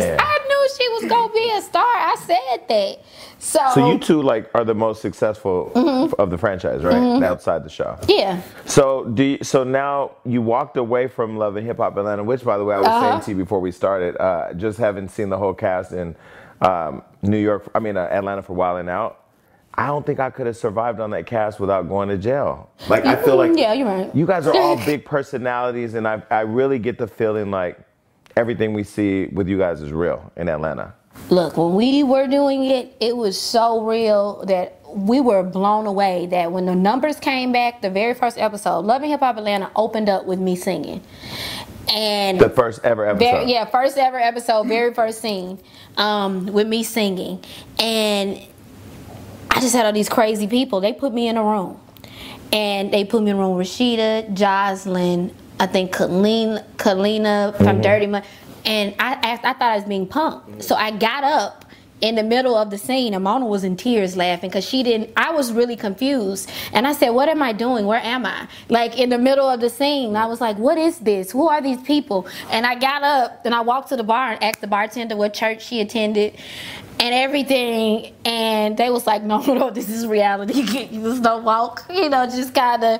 Yeah. I knew she was gonna be a star. I said that. So, So you two like are the most successful Mm-hmm. of the franchise, right? Outside the show. yeah. So do you, so now you walked away from Love and Hip Hop Atlanta, which by the way I was Uh-huh. saying to you before we started, uh, just haven't seen the whole cast in um, New York. I mean uh, Atlanta for Wild and Out. I don't think I could have survived on that cast without going to jail. Like I feel like Yeah, you're right. you guys are all big personalities, and I I really get the feeling like everything we see with you guys is real in Atlanta. Look, when we were doing it, it was so real that we were blown away that when the numbers came back, the very first episode, Love and Hip Hop Atlanta opened up with me singing. And The first ever episode. very, yeah, first ever episode, very first scene, um, with me singing. And I just had all these crazy people. They put me in a room. And they put me in a room with Rasheeda, Jocelyn, I think Kalenna, Kalenna from mm-hmm. Dirty Money. And I, I, I thought I was being punked. So I got up in the middle of the scene and Mona was in tears laughing because she didn't I was really confused. And I said, What am I doing? Where am I? Like in the middle of the scene. I was like, What is this? Who are these people? And I got up and I walked to the bar and asked the bartender what church she attended and everything. And they was like, No, no, this is reality. you just don't walk. You know, just kinda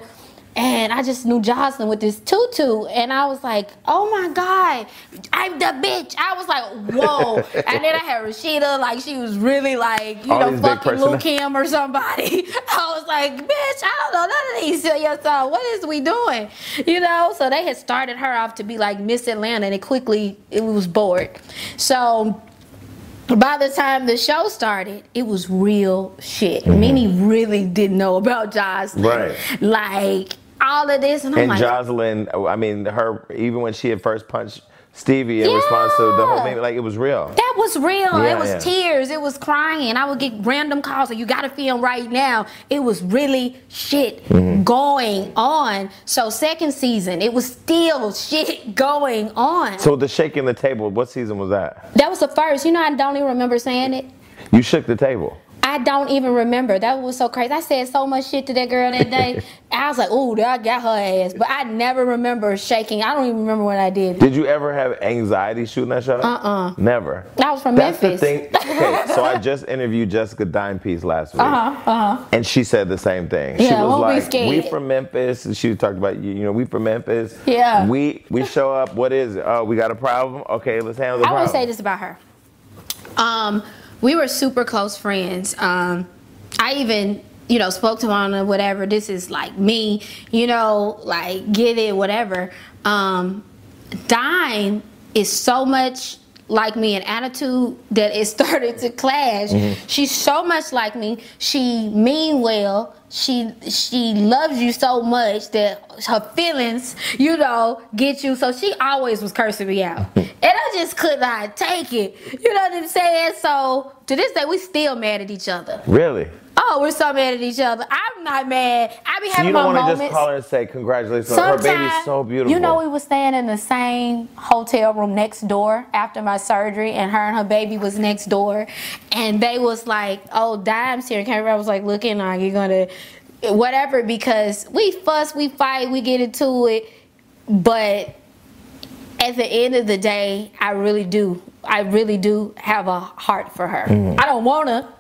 and I just knew Jocelyn with this tutu, and I was like, "Oh my God, I'm the bitch!" I was like, "Whoa!" and then I had Rasheeda, like she was really like, you All know, fucking Lil Kim or somebody. I was like, "Bitch, I don't know none of these your song. What is we doing?" You know. So they had started her off to be like Miss Atlanta, and it quickly it was bored. So by the time the show started, it was real shit. Mm-hmm. Many really didn't know about Jocelyn. Right. Like all of this, and I'm And like, Jocelyn, I mean, her even when she had first punched Stevie in response to the whole Yeah. thing, like it was real. That was real. Yeah, it was yeah. tears. It was crying. I would get random calls. Like, you got to film right now. It was really shit Mm-hmm. going on. So second season, it was still shit going on. So the shaking the table, what season was that? that was the first. You know, I don't even remember saying it. You shook the table. I don't even remember. That was so crazy. I said so much shit to that girl that day. I was like, "Ooh, I got her ass," but I never remember shaking. I don't even remember what I did. Did you ever have anxiety shooting that show? Uh-uh. Never. I was from That's Memphis. the thing. Okay, so I just interviewed Jessica Dimepiece last week. Uh-huh, uh-huh. And she said the same thing. she Yeah, was won't be like, scared. "We from Memphis." She talked about you. Know, we from Memphis. Yeah. We we show up. What is it? Oh, we got a problem. Okay, let's handle the I problem. want to say this about her. Um, we were super close friends. Um, I even, you know, spoke to Mona, whatever. This is like me, you know, like get it, whatever. Um, Dime is so much like me in attitude that it started to clash. She's so much like me. She mean well. She she loves you so much that her feelings, you know, get you. So she always was cursing me out, and I just could not take it. You know what I'm saying? So to this day, we still mad at each other. Really? Oh, we're so mad at each other. I'm not mad. I be having you don't my want to moments. just call her and say congratulations. Her baby's so beautiful. You know, we was staying in the same hotel room next door after my surgery, and her and her baby was next door, and they was like, "Oh, Dime's here." And Karen was like, "Looking like you're gonna, whatever," because we fuss, we fight, we get into it, but at the end of the day, I really do, I really do have a heart for her. I don't wanna,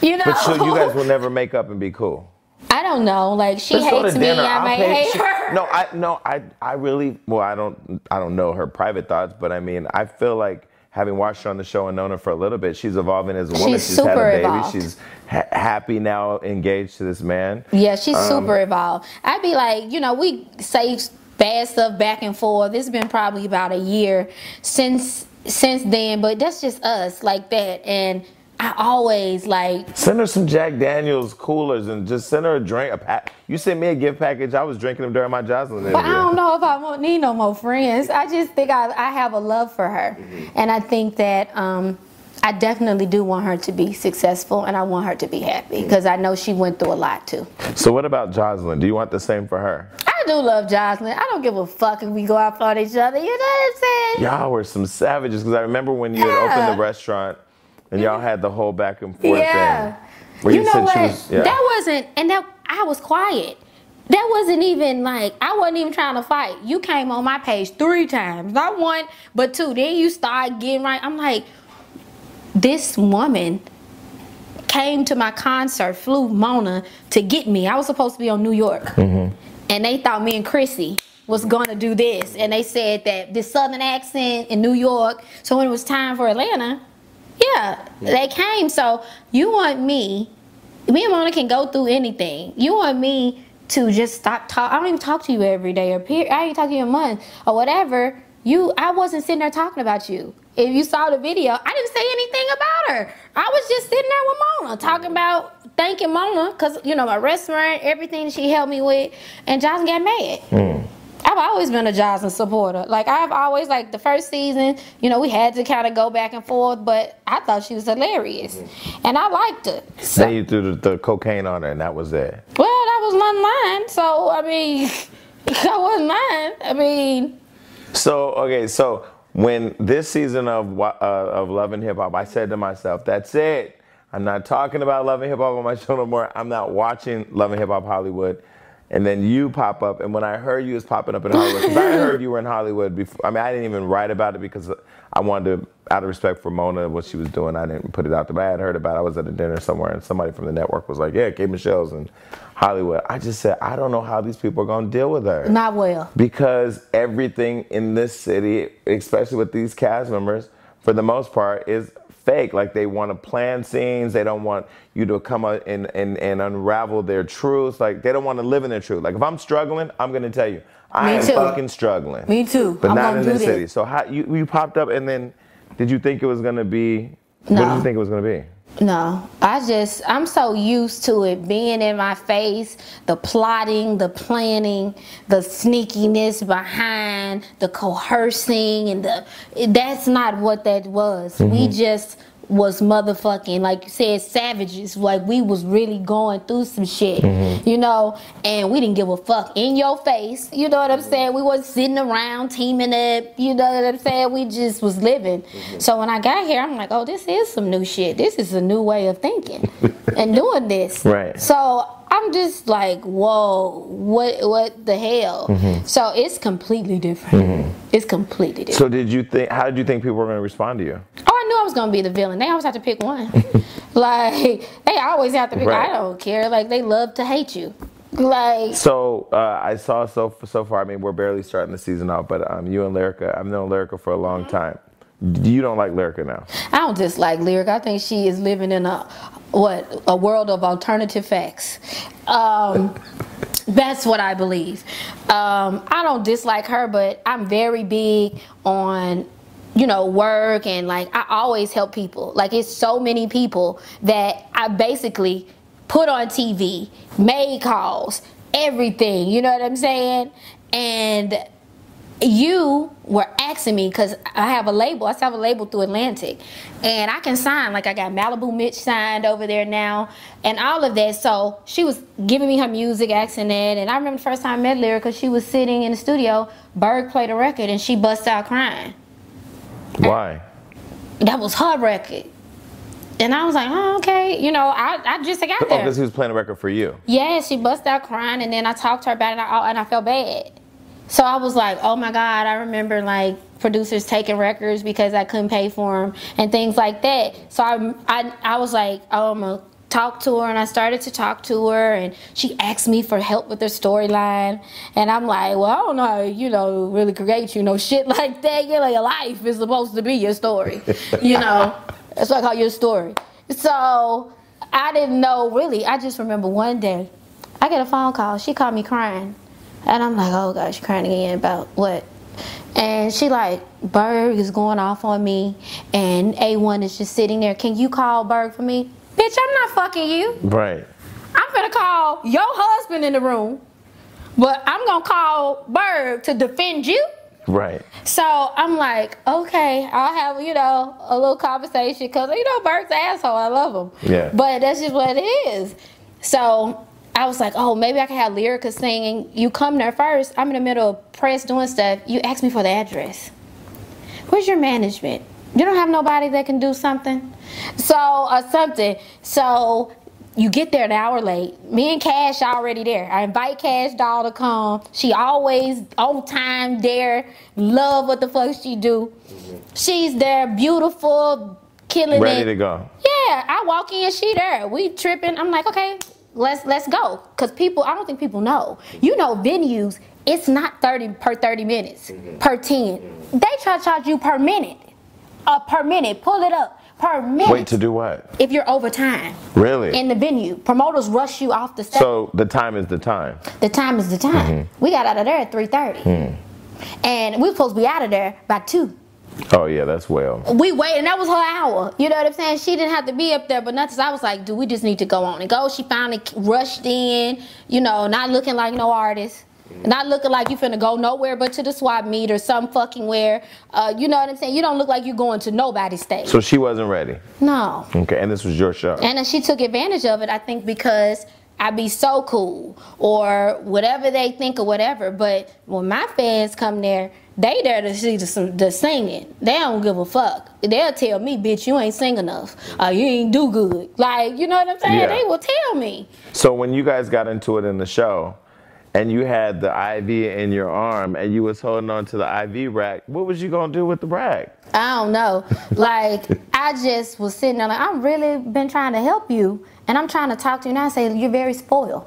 you know. Mm. But so you guys will never make up and be cool. I don't know. Like she Let's hates me, dinner. I I'll pay- hate she- her. No, I no, I I really well, I don't I don't know her private thoughts, but I mean, I feel like having watched her on the show and known her for a little bit, she's evolving as a woman. She's She's, had a super baby. evolved. She's ha- happy now, engaged to this man. Yeah, she's Um, super evolved. I'd be like, you know, we say bad stuff back and forth. It's been probably about a year since since then, but that's just us like that. And I always like Send her some Jack Daniels coolers and just send her a drink. A pack. You sent me a gift package. I was drinking them during my Jocelyn But I don't know if I won't need no more friends. I just think I, I have a love for her. Mm-hmm. And I think that um, I definitely do want her to be successful and I want her to be happy because I know she went through a lot too. So what about Jocelyn? Do you want the same for her? I do love Jocelyn. I don't give a fuck if we go out on each other. You know what I'm saying? Y'all were some savages because I remember when you had opened the restaurant and y'all had the whole back and forth Yeah. thing. Where you know what? was- yeah. That wasn't, and that I was quiet. That wasn't even like I wasn't even trying to fight. You came on my page three times, not one, but two. Then you start getting right. I'm like, this woman came to my concert, flew Mona to get me. I was supposed to be on New York, Mm-hmm. and they thought me and Chrissy was gonna do this, and they said that this Southern accent in New York. So when it was time for Atlanta, yeah, they came. So you want me? Me and Mona can go through anything. You want me to just stop talk? I don't even talk to you every day or period. I ain't talking to you a month or whatever. You, I wasn't sitting there talking about you. If you saw the video, I didn't say anything about her. I was just sitting there with Mona talking about thanking Mona because you know my restaurant, everything she helped me with, and Jocelyn got mad. Hmm. I've always been a Jocelyn supporter. Like I've always like the first season, you know, we had to kind of go back and forth, but I thought she was hilarious, and I liked her. So, Then you threw the, the cocaine on her, and that was it. well, that was not mine. So I mean, that wasn't mine. I mean, So okay, so when this season of uh, of Love and Hip Hop, I said to myself, "That's it. I'm not talking about Love and Hip Hop on my show no more. I'm not watching Love and Hip Hop Hollywood." And then you pop up, and when I heard you was popping up in Hollywood, because I heard you were in Hollywood before. I mean, I didn't even write about it because I wanted to, out of respect for Mona, what she was doing, I didn't put it out there. But I had heard about it. I was at a dinner somewhere, and somebody from the network was like, "Yeah, K Michelle's in Hollywood." I just said, I don't know how these people are gonna deal with her not well. because everything in this city, especially with these cast members, for the most part, is fake. Like they want to plan scenes. They don't want you to come out and, and, and unravel their truths. Like they don't want to live in their truth. Like if I'm struggling, I'm gonna tell you, I Me am too. fucking struggling. Me too. But I'm not in do this city. So how you you popped up and then did you think it was gonna be What did you think it was going to be? No, I just I'm so used to it being in my face, the plotting, the planning, the sneakiness behind the coercing and the that's not what that was. We mm-hmm. just was motherfucking like you said savages. Like we was really going through some shit mm-hmm. you know? And we didn't give a fuck in your face you know what i'm saying? We wasn't sitting around teaming up you know what i'm saying? We just was living. Mm-hmm. So when i got here i'm like oh this is some new shit. This is a new way of thinking and doing this. Right. so i'm just like whoa what what the hell? Mm-hmm. So it's completely different. It's completely different. So did you think? How did you think people were going to respond to you? Oh, knew I was gonna be the villain. They always have to pick one. like they always have to pick. Right. I don't care. Like they love to hate you. Like So uh, I saw so so far. I mean, we're barely starting the season off, but um, you and Lyrica, I've known Lyrica for a long time. You don't like Lyrica now. I don't dislike lyric. I think she is living in a what a world of alternative facts. Um, that's what I believe. Um, I don't dislike her, but I'm very big on you know work and like I always help people. Like it's so many people that I basically put on TV, made calls, everything. You know what I'm saying? And you were asking me because I have a label. I have a label through Atlantic, and I can sign. Like I got Malibu Mitch signed over there now, and all of that. So she was giving me her music, asking that, and I remember the first time I met Lyrica, she was sitting in the studio. Berg played a record, and she bust out crying. Why? That was her record, and I was like, oh, okay, you know, I, I just got Oh, there. because he was playing a record for you. Yeah, she bust out crying, and then I talked to her about it, and I, oh, and I felt bad. So I was like, oh my God, I remember like producers taking records because I couldn't pay for them and things like that. So I, I, I was like, oh, I'm going to talk to her, and I started to talk to her, and she asked me for help with her storyline. And I'm like, well, I don't know how, you know, really create, you know, shit like that. Yeah, like your life is supposed to be your story, you know. That's what I call your story. So I didn't know really. I just remember one day I get a phone call. She called me crying. And I'm like, oh gosh, crying again about what? And she like, Berg is going off on me and A1 is just sitting there. Can you call Berg for me? Bitch, I'm not fucking you. Right. I'm gonna call your husband in the room, but I'm gonna call Berg to defend you. Right. So I'm like, okay, I'll have, you know, a little conversation because, you know, Bert's an asshole. I love him. Yeah. But that's just what it is. So I was like, oh, maybe I can have Lyrica singing. You come there first. I'm in the middle of press doing stuff. You ask me for the address. Where's your management? You don't have nobody that can do something? So, or something. So you get there an hour late. Me and Cash already there. I invite Cash Doll to come. She always on time there. Love what the fuck she do. She's there, beautiful, killing Ready it. to go. Yeah, I walk in, she there. We tripping. I'm like, okay, let's let's go. Cause people, I don't think people know. You know, venues, it's not 30 per 30 minutes, per 10. They try to charge you per minute. Uh, per minute. Pull it up. Per minute. Wait to do what? if you're over time Really? in the venue. Promoters rush you off the stage. so the time is the time. the time is the time. We got out of there at 3:30. And we were supposed to be out of there by 2 Oh yeah, that's well. we waited, and that was her hour. You know what I'm saying? She didn't have to be up there, but nothing. I was like, "Do we just need to go on and go?" She finally rushed in. You know, not looking like no artist, not looking like you finna go nowhere but to the swap meet or some fucking where. Uh, you know what I'm saying? You don't look like you're going to nobody's stage. So she wasn't ready. no. Okay, and this was your show. And then she took advantage of it, I think, because I'd be so cool or whatever they think or whatever. But when my fans come there, they there to see the, the singing. They don't give a fuck. They'll tell me, bitch, you ain't sing enough. Uh, you ain't do good. Like, you know what I'm saying? Yeah. They will tell me. So when you guys got into it in the show, and you had the IV in your arm, and you was holding on to the IV rack, what was you gonna do with the rack? I don't know. Like, I just was sitting there like, I've really been trying to help you. And I'm trying to talk to you and I say, you're very spoiled.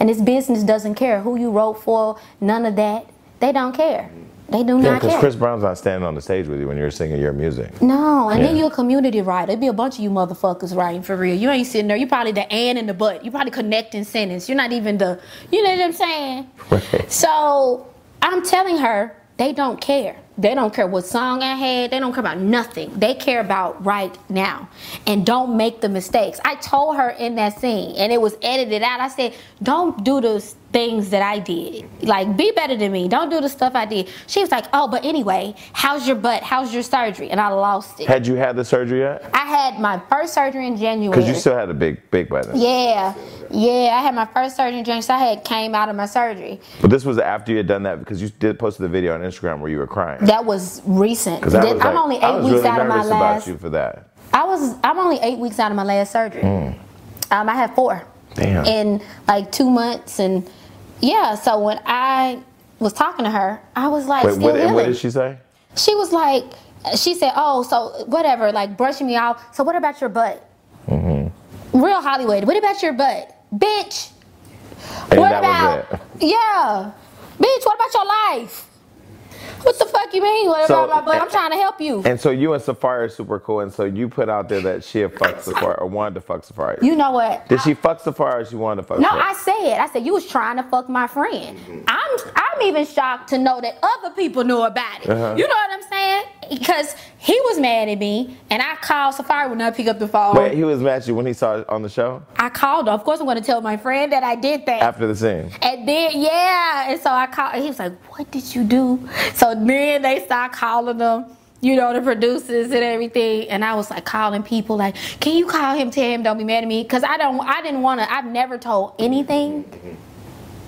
And this business doesn't care who you wrote for, none of that. They don't care. They do Yeah, not because. Chris Brown's not standing on the stage with you when you're singing your music. no, and then you're a community writer. It'd be a bunch of you motherfuckers writing for real. You ain't sitting there. You're probably the and and the but. You're probably connecting sentence. You're not even the, you know what I'm saying? Right. So I'm telling her they don't care. They don't care what song I had. They don't care about nothing. They care about right now. And don't make the mistakes. I told her in that scene, and it was edited out. I said, don't do the things that I did. Like, be better than me. Don't do the stuff I did. She was like, oh, but anyway, how's your butt? How's your surgery? And I lost it. Had you had the surgery yet? I had my first surgery in January. Because you still had a big, big butt. Yeah, yeah. I had my first surgery in January, so I had came out of my surgery. But this was after you had done that because you did post the video on Instagram where you were crying. That was recent. that was I'm only eight weeks really out of my last. about you for that. I was. I'm only eight weeks out of my last surgery. Um, I had four. Mm. Damn. In like two months, and yeah. So when I was talking to her, I was like, Wait, still what, healing. what did she say? She was like, she said, oh, so whatever, like brushing me off. So what about your butt? Mm-hmm. Real Hollywood. What about your butt, bitch? And what about? Yeah, bitch. What about your life? What the fuck you mean? What So- about my butt? I'm trying to help you. And so you and Safaree are super cool, and so you put out there that she had fucked Safaree or wanted to fuck Safaree. You know what? Did she fuck Safaree or she wanted to fuck No, Safaree? I said, I said you was trying to fuck my friend. I'm, I'm even shocked to know that other people knew about it. Uh-huh. You know what I'm saying? Because he was mad at me, and I called Safaree when I pick up the phone. Wait, he was mad at you when he saw it on the show I called her. Of course, I'm going to tell my friend that I did that. after the scene. And then, yeah. And so I called. He was like, What did you do? So then they start calling them, you know, the producers and everything. And I was like calling people, like, Can you call him, tell him, don't be mad at me? Because I don't, I didn't want to, I've never told anything mm-hmm.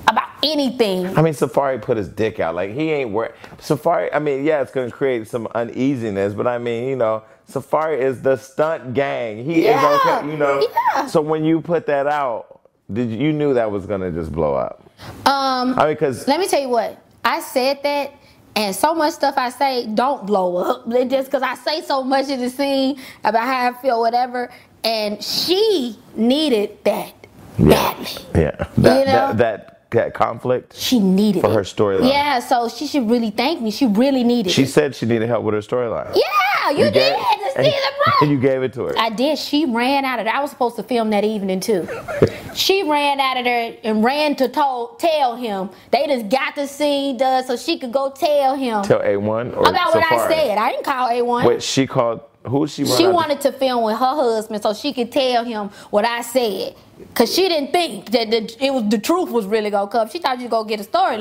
About anything. I mean, Safaree put his dick out. Like he ain't worried. Safaree. I mean, yeah, it's gonna create some uneasiness, but I mean, you know, Safaree is the stunt gang. He Yeah, is okay. You know. yeah. So when you put that out, did you, you knew that was gonna just blow up? Um, I mean, because let me tell you what, I said that. And so much stuff I say don't blow up. It Just because I say so much in the scene about how I feel, whatever. And she needed that badly. yeah, that, You know? that, that that conflict. She needed For it. her storyline. Yeah, so she should really thank me. She really needed She it. said she needed help with her storyline. Yeah, you, did. gave- The and, and you gave it to her. I did. She ran out of there. I was supposed to film that evening too. she ran out of there and ran to told, tell him. They just got the scene done so she could go tell him Tell A1 or about what I said. I didn't call A1. Wait, she called. Who she? She to- wanted to film with her husband so she could tell him what I said. Cause she didn't think that the, it was the truth was really gonna come. She thought you gonna get a story.